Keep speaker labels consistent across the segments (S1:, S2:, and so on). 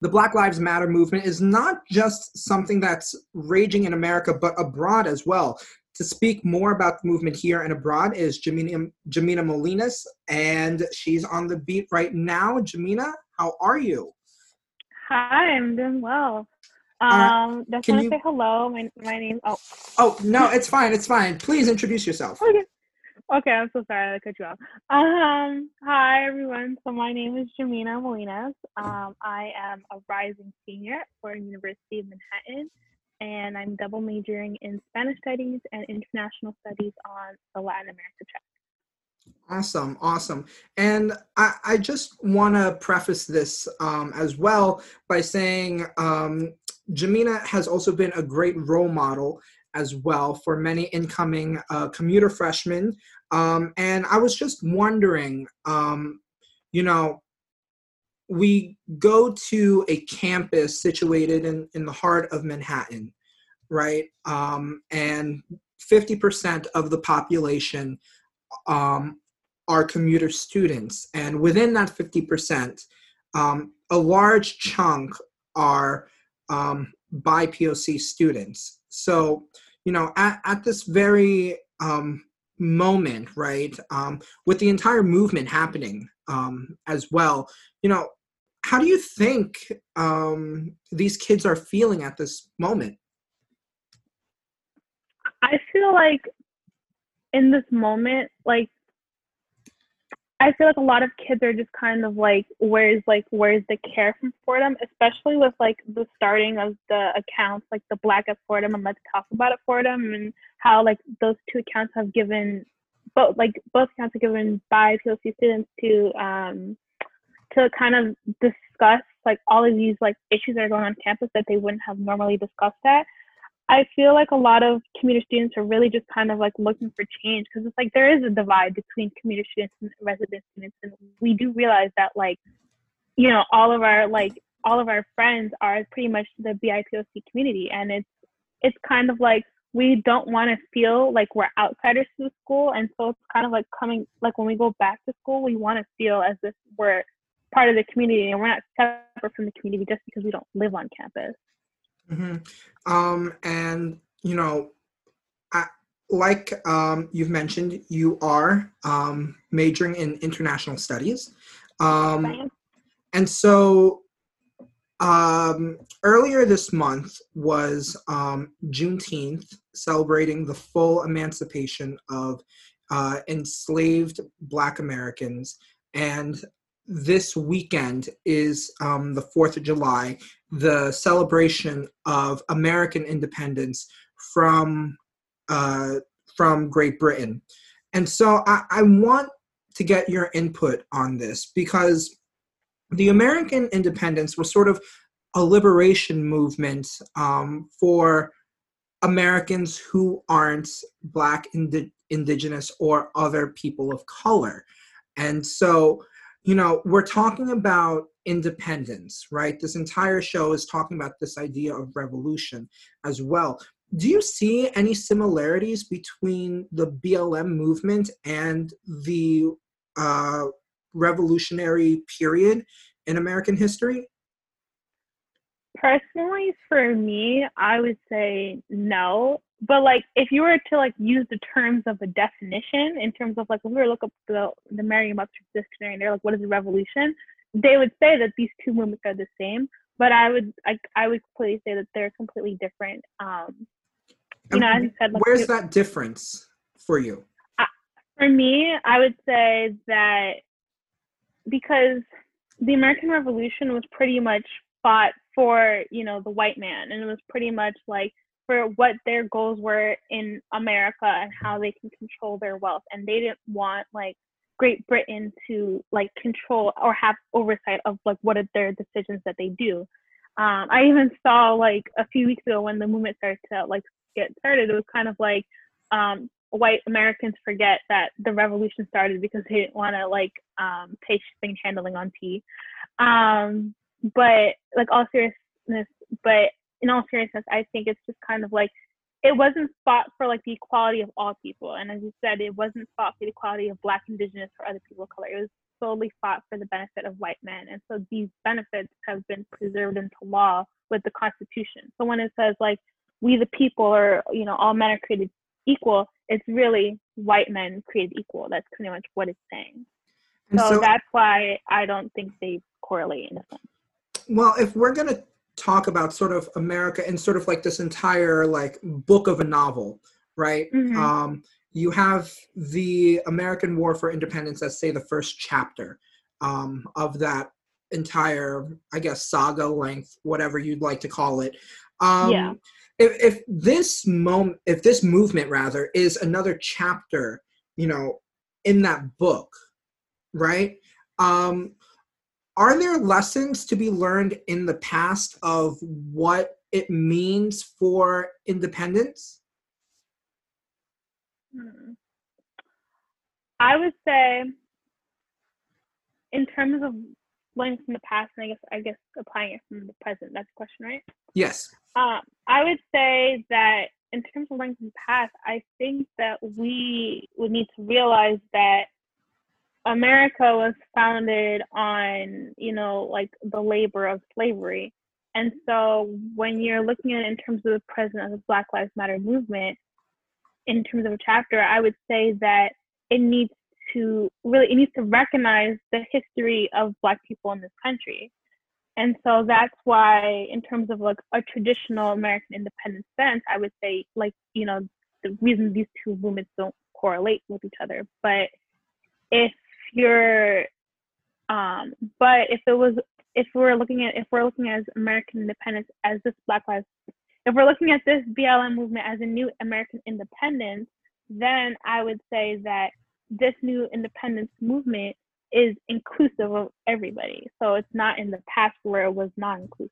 S1: the Black Lives Matter movement is not just something that's raging in America, but abroad as well. To speak more about the movement here and abroad is Jemina, Jemina Molines, and she's on the beat right now. Jemina, how are you?
S2: Hi, I'm doing well. Um, uh, just want to you... say hello. My my name. Oh.
S1: Oh no, it's fine. It's fine. Please introduce yourself.
S2: Okay. Okay, I'm so sorry I cut you off. Um, hi everyone. So my name is Jemina Molines. Um, I am a rising senior for University of Manhattan, and I'm double majoring in Spanish studies and international studies on the Latin America track.
S1: Awesome, awesome. And I, I just want to preface this um, as well by saying um, Jemina has also been a great role model as well for many incoming uh, commuter freshmen. Um, and I was just wondering, um, you know, we go to a campus situated in, in the heart of Manhattan, right? Um, and 50% of the population um, are commuter students. And within that 50%, um, a large chunk are um, BIPOC students. So, you know, at, at this very um, moment, right, um, with the entire movement happening um, as well, you know, how do you think um, these kids are feeling at this moment?
S2: I feel like in this moment, like I feel like a lot of kids are just kind of like, where's like, where's the care from Fordham, especially with like the starting of the accounts, like the Black at Fordham and Let's Talk About It Fordham, and how like those two accounts have given, both like both accounts are given by POC students to um to kind of discuss like all of these like issues that are going on campus that they wouldn't have normally discussed at. I feel like a lot of commuter students are really just kind of like looking for change because it's like there is a divide between commuter students and resident students, and we do realize that like, you know, all of our like all of our friends are pretty much the BIPOC community, and it's it's kind of like we don't want to feel like we're outsiders to the school, and so it's kind of like coming like when we go back to school, we want to feel as if we're part of the community and we're not separate from the community just because we don't live on campus.
S1: Mm-hmm. Um, and you know, I, like um, you've mentioned, you are um, majoring in international studies, um, and so um, earlier this month was um, Juneteenth, celebrating the full emancipation of uh, enslaved Black Americans, and this weekend is um, the 4th of July, the celebration of American independence from, uh, from Great Britain. And so I, I want to get your input on this because the American independence was sort of a liberation movement um, for Americans who aren't Black, ind- Indigenous, or other people of color. And so you know, we're talking about independence, right? This entire show is talking about this idea of revolution as well. Do you see any similarities between the BLM movement and the uh, revolutionary period in American history?
S2: Personally, for me, I would say no but like if you were to like use the terms of a definition in terms of like when we were look up the the Merriam-Webster dictionary and they're like what is a revolution? they would say that these two movements are the same but I would I, I would clearly say that they're completely different um
S1: you know as you said like, where's that difference for you?
S2: Uh, for me I would say that because the American Revolution was pretty much fought for you know the white man and it was pretty much like for what their goals were in America and how they can control their wealth. And they didn't want like Great Britain to like control or have oversight of like what are their decisions that they do. Um, I even saw like a few weeks ago when the movement started to like get started, it was kind of like um, white Americans forget that the revolution started because they didn't want to like um, pay shipping handling on tea. Um, but like all seriousness, but in all seriousness, I think it's just kind of like it wasn't fought for like the equality of all people. And as you said, it wasn't fought for the equality of black, indigenous, or other people of color. It was solely fought for the benefit of white men. And so these benefits have been preserved into law with the Constitution. So when it says like we the people or you know all men are created equal, it's really white men created equal. That's pretty much what it's saying. So, so, that's why I don't think they correlate in a sense.
S1: Well, if we're gonna talk about sort of America and sort of like this entire like book of a novel, right? Mm-hmm. Um, you have the American War for Independence as say the first chapter um, of that entire, I guess, saga length, whatever you'd like to call it. Um, yeah. If, if this moment, if this movement rather is another chapter, you know, in that book, right? Um, are there lessons to be learned in the past of what it means for independence?
S2: Hmm. I would say, in terms of learning from the past, and I guess I guess applying it from the present. That's the question, right?
S1: Yes.
S2: Um, I would say that in terms of learning from the past, I think that we would need to realize that America was founded on, you know, like the labor of slavery. And so when you're looking at in terms of the present of the Black Lives Matter movement, in terms of a chapter, I would say that it needs to really it needs to recognize the history of black people in this country. And so that's why in terms of like a traditional American independence sense, I would say like, you know, the reason these two movements don't correlate with each other. But if you're um but if it was if we're looking at if we're looking at American independence as this Black Lives if we're looking at this BLM movement as a new American independence, then I would say that this new independence movement is inclusive of everybody. So it's not in the past where it was not inclusive,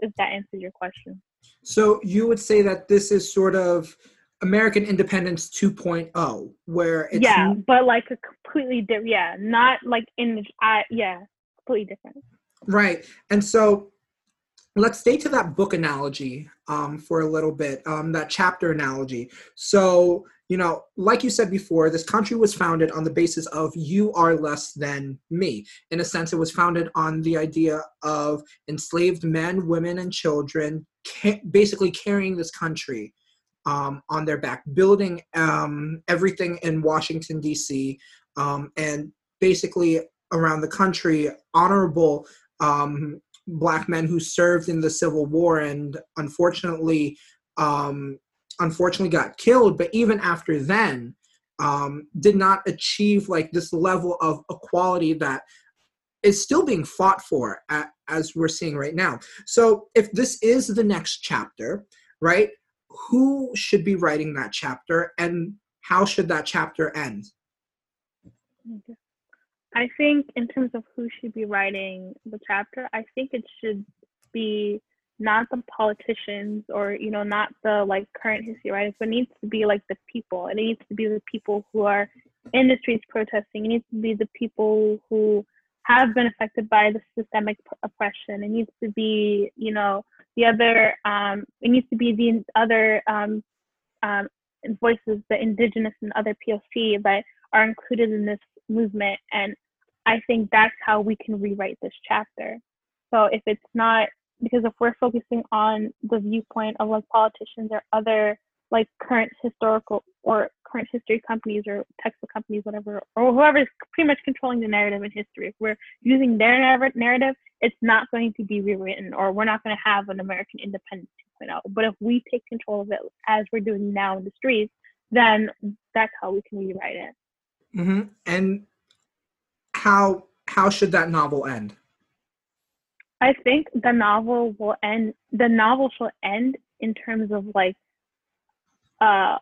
S2: if that answers your question.
S1: So you would say that this is sort of American Independence 2.0, where it's
S2: yeah, but like a completely different, yeah, not like in the, uh, yeah, completely different.
S1: Right, and so let's stay to that book analogy um, for a little bit, um, that chapter analogy. So you know, like you said before, this country was founded on the basis of you are less than me. In a sense, it was founded on the idea of enslaved men, women, and children ca- basically carrying this country um, on their back, building um, everything in Washington, D.C., um, and basically around the country, honorable um, black men who served in the Civil War and unfortunately, um, unfortunately got killed. But even after then, um, did not achieve like this level of equality that is still being fought for at, as we're seeing right now. So if this is the next chapter, right? Who should be writing that chapter and how should that chapter end?
S2: I think, in terms of who should be writing the chapter, I think it should be not the politicians or you know not the like current history writers, but needs to be like the people. and It needs to be the people who are in the streets protesting. It needs to be the people who have been affected by the systemic oppression. It needs to be you know the other um, it needs to be the other um, um, voices, the indigenous and other POC that are included in this movement. And I think that's how we can rewrite this chapter. So if it's not because if we're focusing on the viewpoint of like politicians or other like current historical or current history companies or textbook companies, whatever, or whoever is pretty much controlling the narrative in history. If we're using their narrative, it's not going to be rewritten, or we're not going to have an American independence 2.0. But if we take control of it as we're doing now in the streets, then that's how we can rewrite it.
S1: Mm-hmm. And how how should that novel end?
S2: I think the novel will end. The novel shall end in terms of like uh,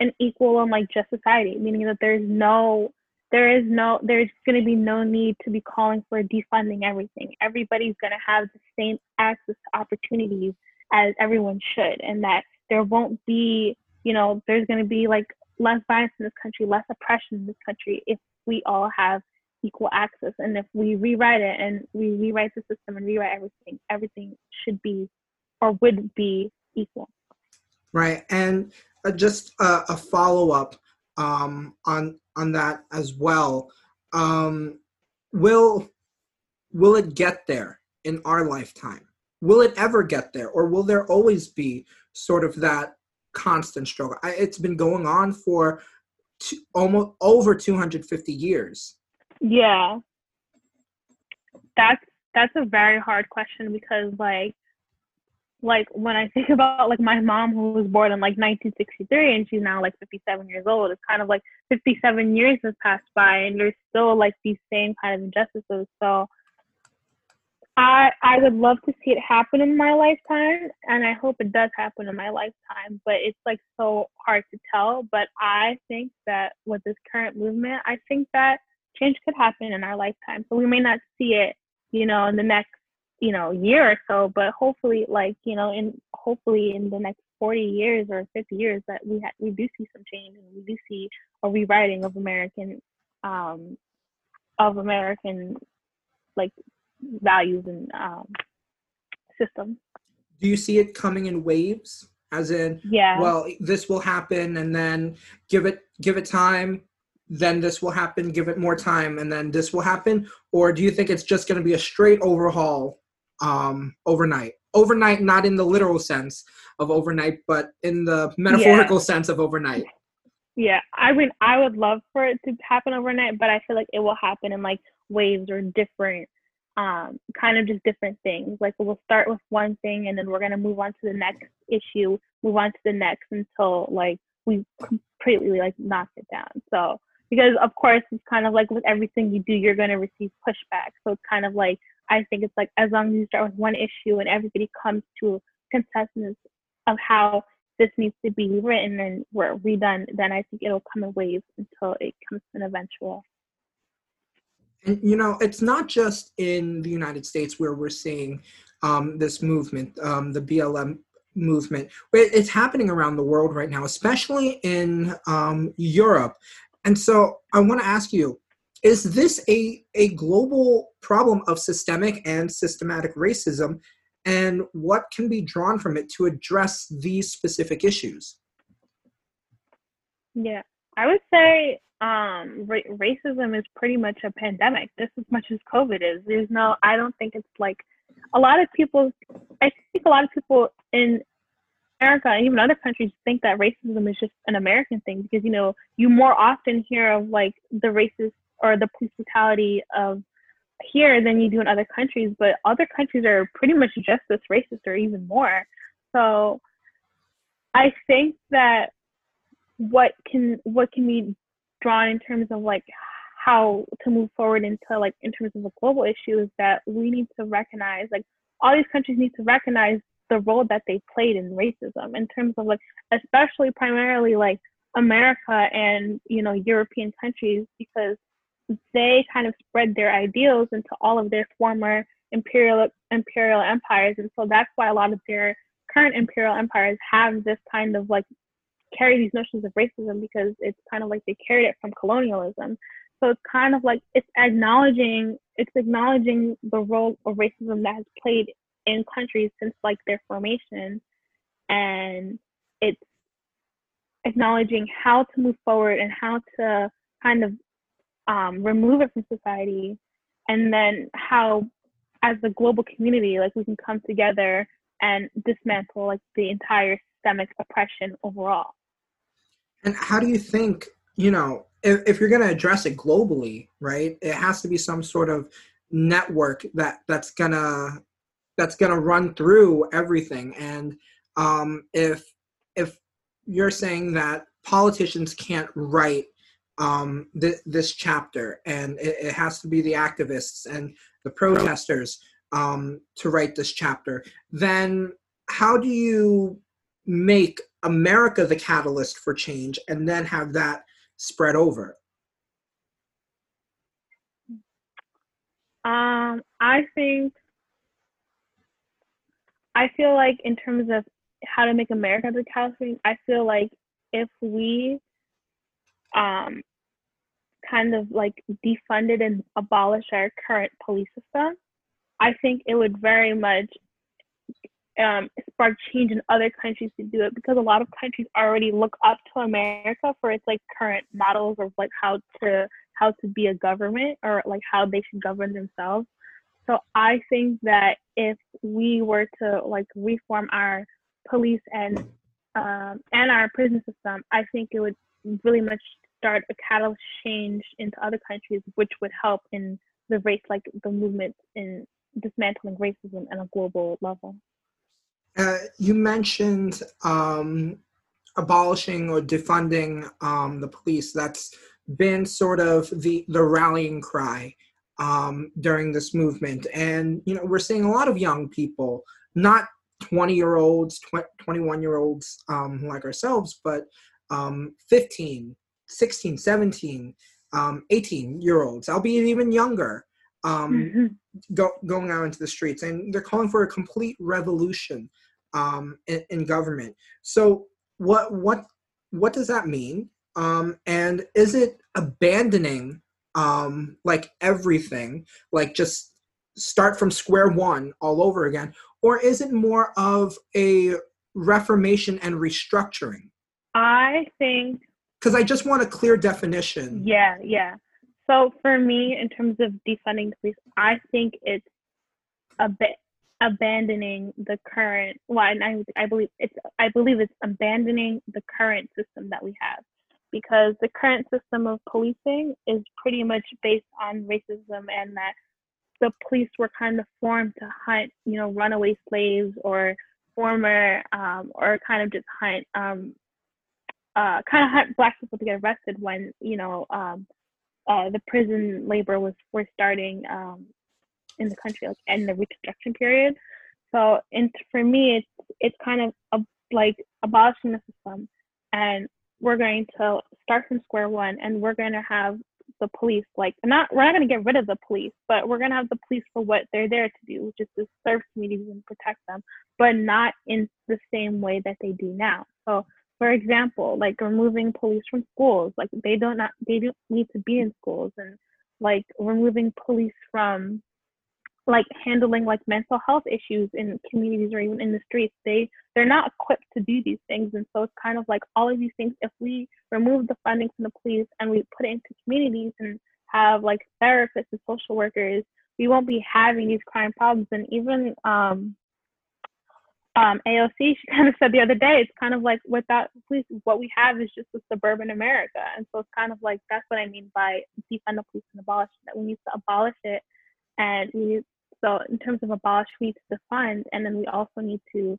S2: an equal and like just society, meaning that there's no there is no there's going to be no need to be calling for defunding everything. Everybody's going to have the same access to opportunities as everyone should and that there won't be you know there's going to be like less violence in this country less oppression in this country if we all have equal access and if we rewrite it and we rewrite the system and rewrite everything everything should be or would be equal
S1: right and uh, just a, a follow up um, on on that as well. Um, will will it get there in our lifetime? Will it ever get there, or will there always be sort of that constant struggle? I, it's been going on for almost over 250 years.
S2: Yeah, that's that's a very hard question because like like when I think about like my mom who was born in like 1963 and she's now like 57 years old, it's kind of like 57 years has passed by and there's still like these same kind of injustices. So I I would love to see it happen in my lifetime and I hope it does happen in my lifetime, but it's like so hard to tell. But I think that with this current movement, I think that change could happen in our lifetime. So we may not see it, you know, in the next you know year or so but hopefully like you know in hopefully in the next 40 years or 50 years that we ha- we do see some change and we do see a rewriting of american um of american like values and um systems.
S1: Do you see it coming in waves? As in
S2: yeah.
S1: well this will happen and then give it give it time then this will happen give it more time and then this will happen? Or do you think it's just going to be a straight overhaul um, overnight. Overnight, not in the literal sense of overnight, but in the metaphorical yeah. sense of overnight.
S2: Yeah, I mean, I would love for it to happen overnight, but I feel like it will happen in like waves or different, um, kind of just different things. Like we'll start with one thing and then we're gonna move on to the next issue, move on to the next until like we completely like knock it down. So because of course it's kind of like with everything you do, you're gonna receive pushback. So it's kind of like I think it's like as long as you start with one issue and everybody comes to consensus of how this needs to be written and we're redone, then I think it'll come in waves until it comes to an eventual.
S1: And you know, it's not just in the United States where we're seeing um, this movement, um, the BLM movement. It's happening around the world right now, especially in um, Europe. And so I want to ask you, is this a, a global problem of systemic and systematic racism? And what can be drawn from it to address these specific issues?
S2: Yeah, I would say um, ra- racism is pretty much a pandemic, just as much as COVID is. There's no, I don't think it's like a lot of people, I think a lot of people in America and even other countries think that racism is just an American thing because, you know, you more often hear of like the racist or the police brutality of here than you do in other countries, but other countries are pretty much just as racist or even more. So I think that what can what can be drawn in terms of like how to move forward into like in terms of a global issue is that we need to recognize like all these countries need to recognize the role that they played in racism in terms of like especially primarily like America and you know European countries because they kind of spread their ideals into all of their former imperial imperial empires. And so that's why a lot of their current imperial empires have this kind of like carry these notions of racism because it's kind of like they carried it from colonialism. So it's kind of like it's acknowledging it's acknowledging the role of racism that has played in countries since like their formation. And it's acknowledging how to move forward and how to kind of um, remove it from society, and then how, as a global community, like we can come together and dismantle like the entire systemic oppression overall.
S1: And how do you think, you know, if, if you're going to address it globally, right, it has to be some sort of network that that's gonna that's gonna run through everything. And um, if if you're saying that politicians can't write um, th- this chapter, and it, it, has to be the activists and the protesters um, to write this chapter. Then, how do you make America the catalyst for change, and then have that spread over?
S2: Um, I think I feel like in terms of how to make America the catalyst, I feel like if we um, kind of like defunded and abolish our current police system, I think it would very much um, spark change in other countries to do it because a lot of countries already look up to America for its like current models of like how to how to be a government or like how they should govern themselves. So I think that if we were to like reform our police and um, and our prison system, I think it would really much start a catalyst change into other countries, which would help in the race, like the movement in dismantling racism on a global level.
S1: Uh, you mentioned um, abolishing or defunding um, the police. That's been sort of the the rallying cry um, during this movement, and you know we're seeing a lot of young people, not 20 year olds, 21 year olds um, like ourselves, but um, 15, 16, 17, um, 18 year olds, albeit even younger, um, mm-hmm. go, going out into the streets. And they're calling for a complete revolution um, in, in, government. So, what, what, what does that mean? Um, and is it abandoning um, like everything, like just start from square one all over again? Or is it more of a reformation and restructuring?
S2: I think
S1: because I just want a clear definition.
S2: Yeah, yeah. So for me, in terms of defunding police, I think it's a bit abandoning the current. Well, and I, I believe it's I believe it's abandoning the current system that we have, because the current system of policing is pretty much based on racism and that the police were kind of formed to hunt, you know, runaway slaves or former um, or kind of just hunt um, uh, kind of hunt black people to get arrested when you know um, uh, the prison labor was were starting um, in the country, like in the Reconstruction period. So, and for me, it's it's kind of a, like abolishing the system, and we're going to start from square one, and we're going to have the police like not we're not going to get rid of the police but we're going to have the police for what they're there to do which is to serve communities and protect them but not in the same way that they do now so for example, like removing police from schools, like they don't not they don't need to be in schools, and like removing police from like handling like mental health issues in communities or even in the streets. They they're not equipped to do these things, and so it's kind of like all of these things. If we remove the funding from the police and we put it into communities and have like therapists and social workers, we won't be having these crime problems. And even um, um, AOC, she kind of said the other day, it's kind of like without police, what we have is just a suburban America. And so it's kind of like that's what I mean by defund the police and abolish that we need to abolish it. And we need, so in terms of abolish, we need to defund, and then we also need to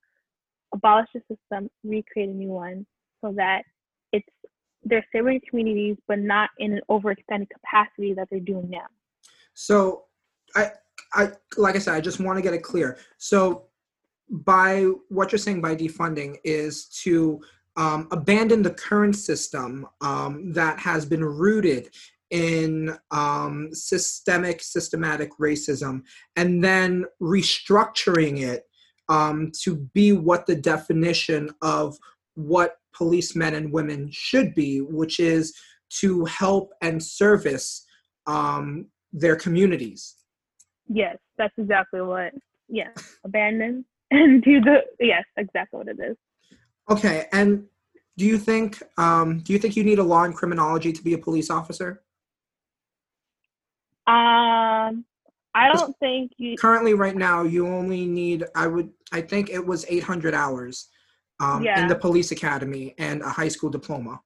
S2: abolish the system, recreate a new one, so that it's they're serving communities, but not in an overextended capacity that they're doing now.
S1: So, I, I like I said, I just want to get it clear. So by what you're saying by defunding is to um, abandon the current system um, that has been rooted in um, systemic, systematic racism, and then restructuring it um, to be what the definition of what policemen and women should be, which is to help and service um, their communities.
S2: Yes, that's exactly what. Yeah, abandon and do the yes, exactly what it is.
S1: Okay, and do you think um, do you think you need a law in criminology to be a police officer?
S2: Um, I don't think you.
S1: Currently, right now, you only need. I would. I think it was 800 hours um, yeah. in the police academy and a high school diploma.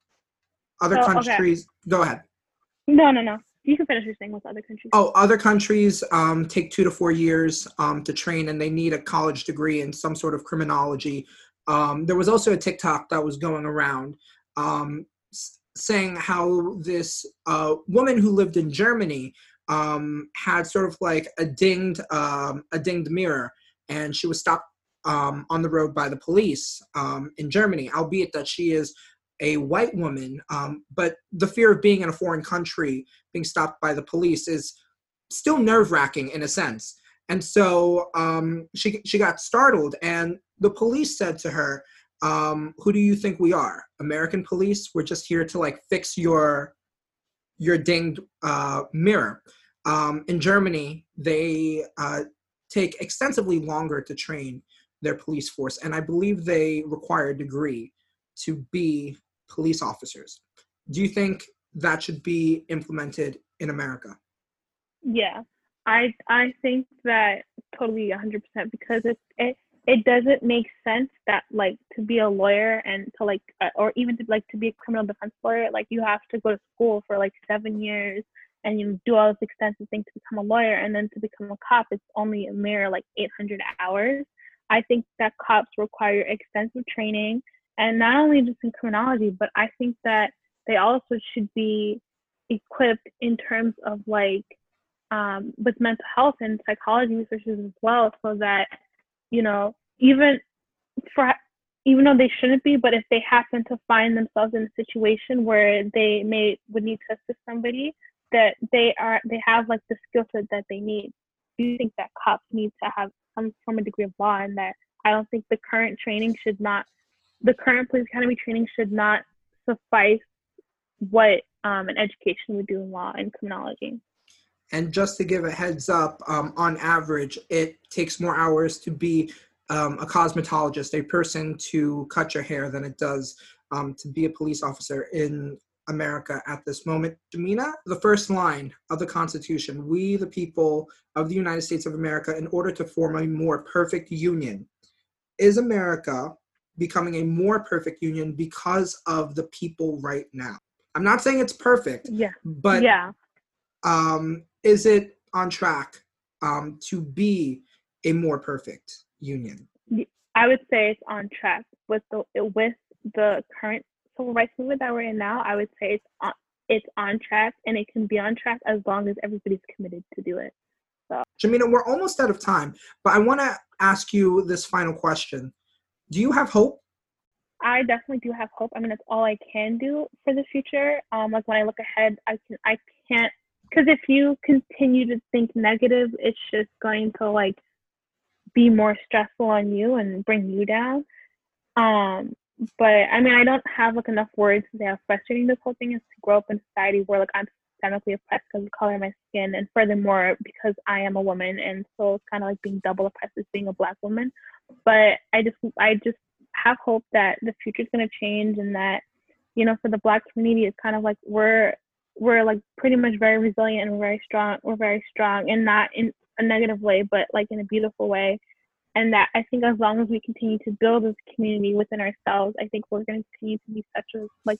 S1: Other so, countries. Okay. Go ahead.
S2: No, no, no you can finish your thing with other countries.
S1: Oh, other countries um, take two to four years um, to train, and they need a college degree in some sort of criminology. Um, there was also a TikTok that was going around um, saying how this uh, woman who lived in Germany um, had sort of like a dinged um, a dinged mirror, and she was stopped on the road by the police in Germany, albeit that she is a white woman, um, but the fear of being in a foreign country, being stopped by the police, is still nerve wracking in a sense. And so um, she she got startled, and the police said to her, um, "Who do you think we are? American police? We're just here to like fix your your dinged uh, mirror." Um, in Germany, they uh, take extensively longer to train their police force, and I believe they require a degree to be police officers. Do you think that should be implemented in America.
S2: Yeah, I I think that totally 100% because it it it doesn't make sense that like to be a lawyer and to like uh, or even to like to be a criminal defense lawyer like you have to go to school for like seven years and you do all this extensive thing to become a lawyer and then to become a cop it's only a mere like 800 hours i think that cops require extensive training and not only just in criminology but i think that they also should be equipped in terms of like um, with mental health and psychology researchers as well so that you know even for even though they shouldn't be but if they happen to find themselves in a situation where they may would need to assist somebody that they are they have like the skill set that they need. Do you think that cops need to have some form of degree of law and that i don't think the current training should not the current police academy training should not suffice what um, an education would do in law and criminology
S1: and just to give a heads up, um, on average, it takes more hours to be um, a cosmetologist, a person to cut your hair, than it does um, to be a police officer in America at this moment. Jemina, the first line of the Constitution we, the people of the United States of America, in order to form a more perfect union. Is America becoming a more perfect union because of the people right now? I'm not saying it's perfect,
S2: yeah,
S1: but
S2: yeah.
S1: Um, is it on track um, to be a more perfect union?
S2: I would say it's on track with the with the current civil rights movement that we're in now. I would say it's on it's on track and it can be on track as long as everybody's committed to do it. So,
S1: Jemina, we're almost out of time, but I want to ask you this final question: Do you have hope?
S2: I definitely do have hope. I mean, that's all I can do for the future. Um, like when I look ahead, I can I can't because if you continue to think negative, it's just going to like be more stressful on you and bring you down. Um, but I mean, I don't have like enough words to say how frustrating this whole thing is to grow up in society where like I'm systemically oppressed because of the color of my skin, and furthermore because I am a woman, and so it's kind of like being double oppressed as being a black woman. But I just, I just have hope that the future is going to change, and that you know, for the black community, it's kind of like we're we're like pretty much very resilient and very strong. We're very strong and not in a negative way, but like in a beautiful way. And that I think as long as we continue to build this community within ourselves, I think we're going to continue to be such a like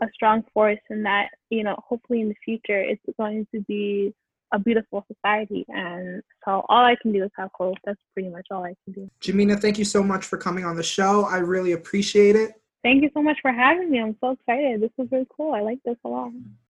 S2: a strong force, and that you know hopefully in the future it's going to be a beautiful society. And so all I can do is have hope. That's pretty much all I can do.
S1: Jemina, thank you so much for coming on the show. I really appreciate it.
S2: Thank you so much for having me. I'm so excited. This was really cool. I like this a lot.